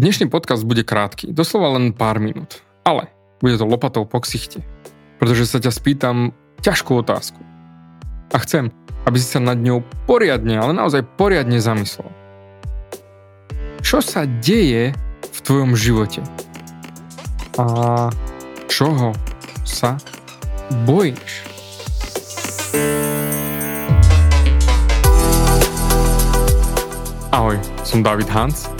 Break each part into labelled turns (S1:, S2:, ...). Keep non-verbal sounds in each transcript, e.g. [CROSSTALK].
S1: Dnešný podcast bude krátky, doslova len pár minút, ale bude to lopatou po ksichte, pretože sa ťa spýtam ťažkú otázku. A chcem, aby si sa nad ňou poriadne, ale naozaj poriadne zamyslel. Čo sa deje v tvojom živote? A čoho sa bojíš? Ahoj, som David Hans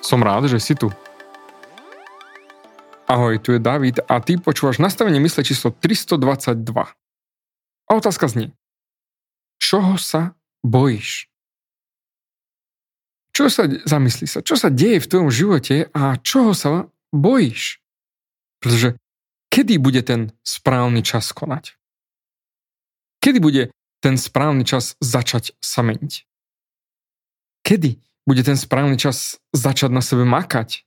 S1: Som rád, že si tu. Ahoj, tu je David a ty počúvaš nastavenie mysle číslo 322. A otázka znie. Čoho sa bojíš? Čo sa, zamysli sa, čo sa deje v tvojom živote a čoho sa bojíš? Pretože kedy bude ten správny čas konať? Kedy bude ten správny čas začať sa meniť? Kedy bude ten správny čas začať na sebe makať?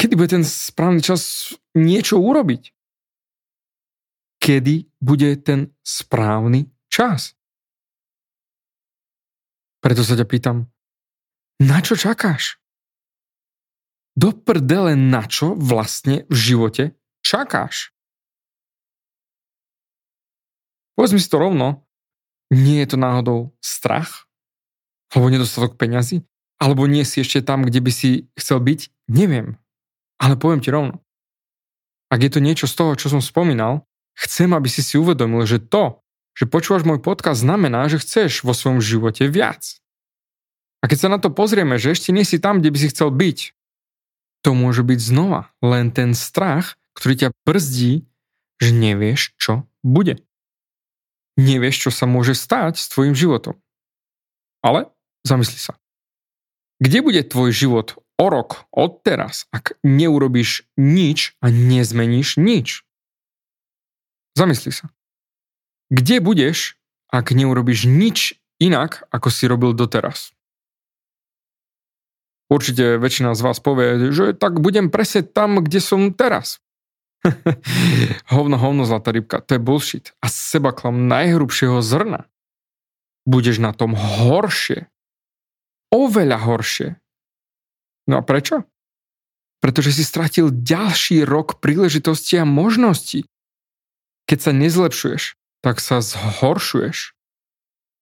S1: Kedy bude ten správny čas niečo urobiť? Kedy bude ten správny čas? Preto sa ťa pýtam, na čo čakáš? Do prdele na čo vlastne v živote čakáš? Povedz mi si to rovno, nie je to náhodou strach? Alebo nedostatok peňazí? Alebo nie si ešte tam, kde by si chcel byť? Neviem. Ale poviem ti rovno. Ak je to niečo z toho, čo som spomínal, chcem, aby si si uvedomil, že to, že počúvaš môj podcast, znamená, že chceš vo svojom živote viac. A keď sa na to pozrieme, že ešte nie si tam, kde by si chcel byť, to môže byť znova len ten strach, ktorý ťa brzdí, že nevieš, čo bude. Nevieš, čo sa môže stať s tvojim životom. Ale Zamysli sa. Kde bude tvoj život o rok od teraz, ak neurobíš nič a nezmeníš nič? Zamysli sa. Kde budeš, ak neurobíš nič inak, ako si robil doteraz? Určite väčšina z vás povie, že tak budem presieť tam, kde som teraz. [LAUGHS] hovno, hovno, zlatá rybka, to je bullshit. A seba klam najhrubšieho zrna. Budeš na tom horšie, oveľa horšie. No a prečo? Pretože si stratil ďalší rok príležitosti a možností. Keď sa nezlepšuješ, tak sa zhoršuješ.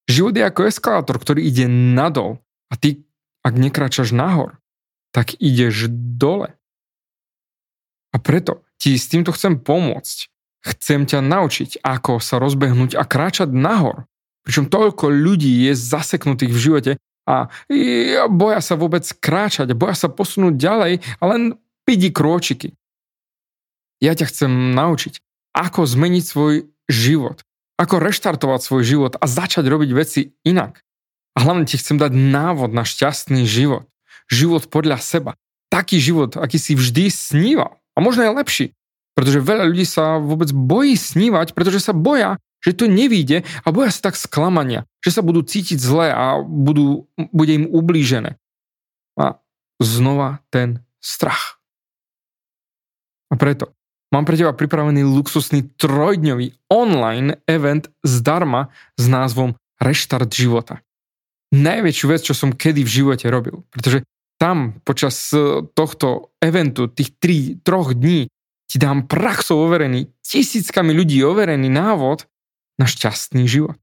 S1: Život je ako eskalátor, ktorý ide nadol a ty, ak nekračaš nahor, tak ideš dole. A preto ti s týmto chcem pomôcť. Chcem ťa naučiť, ako sa rozbehnúť a kráčať nahor. Pričom toľko ľudí je zaseknutých v živote a boja sa vôbec kráčať, boja sa posunúť ďalej a len pidi krôčiky. Ja ťa chcem naučiť, ako zmeniť svoj život, ako reštartovať svoj život a začať robiť veci inak. A hlavne ti chcem dať návod na šťastný život. Život podľa seba. Taký život, aký si vždy sníval. A možno aj lepší. Pretože veľa ľudí sa vôbec bojí snívať, pretože sa boja, že to nevíde a boja sa tak sklamania, že sa budú cítiť zle a budú, bude im ublížené. A znova ten strach. A preto mám pre teba pripravený luxusný trojdňový online event zdarma s názvom Reštart života. Najväčšiu vec, čo som kedy v živote robil. Pretože tam počas e, tohto eventu, tých tri, troch dní, ti dám praxou overený, tisíckami ľudí overený návod, na šťastný život.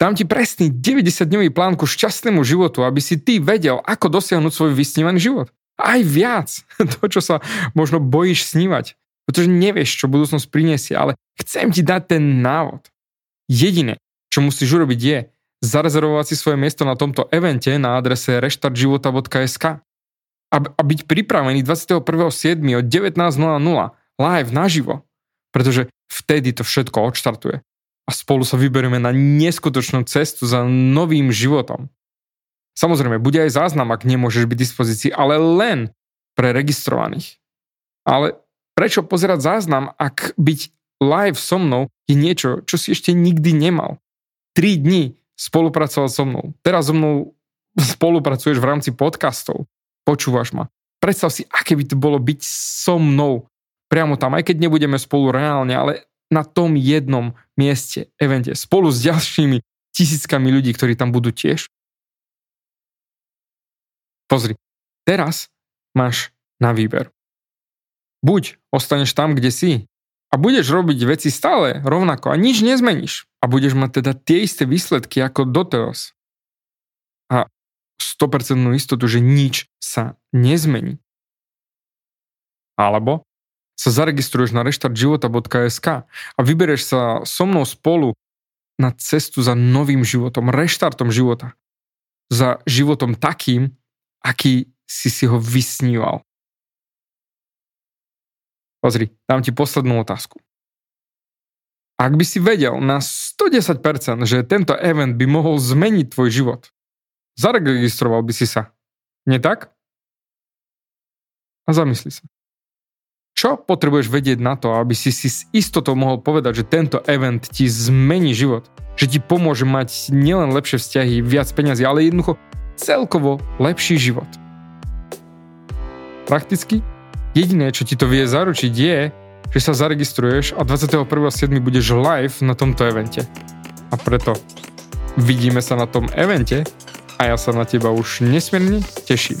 S1: Dám ti presný 90-dňový plán ku šťastnému životu, aby si ty vedel, ako dosiahnuť svoj vysnívaný život. Aj viac, [LAUGHS] to, čo sa možno bojíš snívať. pretože nevieš, čo budúcnosť prinesie, ale chcem ti dať ten návod. Jediné, čo musíš urobiť je zarezervovať si svoje miesto na tomto evente na adrese reštartživota.sk a, byť pripravený 21.7. od 19.00 live naživo, pretože vtedy to všetko odštartuje a spolu sa vyberieme na neskutočnú cestu za novým životom. Samozrejme, bude aj záznam, ak nemôžeš byť dispozícii, ale len pre registrovaných. Ale prečo pozerať záznam, ak byť live so mnou je niečo, čo si ešte nikdy nemal? 3 dní spolupracovať so mnou. Teraz so mnou spolupracuješ v rámci podcastov. Počúvaš ma. Predstav si, aké by to bolo byť so mnou. Priamo tam, aj keď nebudeme spolu reálne, ale na tom jednom mieste, evente, spolu s ďalšími tisíckami ľudí, ktorí tam budú tiež. Pozri, teraz máš na výber. Buď ostaneš tam, kde si a budeš robiť veci stále rovnako a nič nezmeníš a budeš mať teda tie isté výsledky ako doteraz. A 100% istotu, že nič sa nezmení. Alebo sa zaregistruješ na reštartživota.sk a vybereš sa so mnou spolu na cestu za novým životom, reštartom života. Za životom takým, aký si si ho vysníval. Pozri, dám ti poslednú otázku. Ak by si vedel na 110%, že tento event by mohol zmeniť tvoj život, zaregistroval by si sa. Nie tak? A zamysli sa. Čo potrebuješ vedieť na to, aby si si s istotou mohol povedať, že tento event ti zmení život? Že ti pomôže mať nielen lepšie vzťahy, viac peňazí, ale jednoducho celkovo lepší život. Prakticky jediné, čo ti to vie zaručiť je, že sa zaregistruješ a 21.7. budeš live na tomto evente. A preto vidíme sa na tom evente a ja sa na teba už nesmierne teším.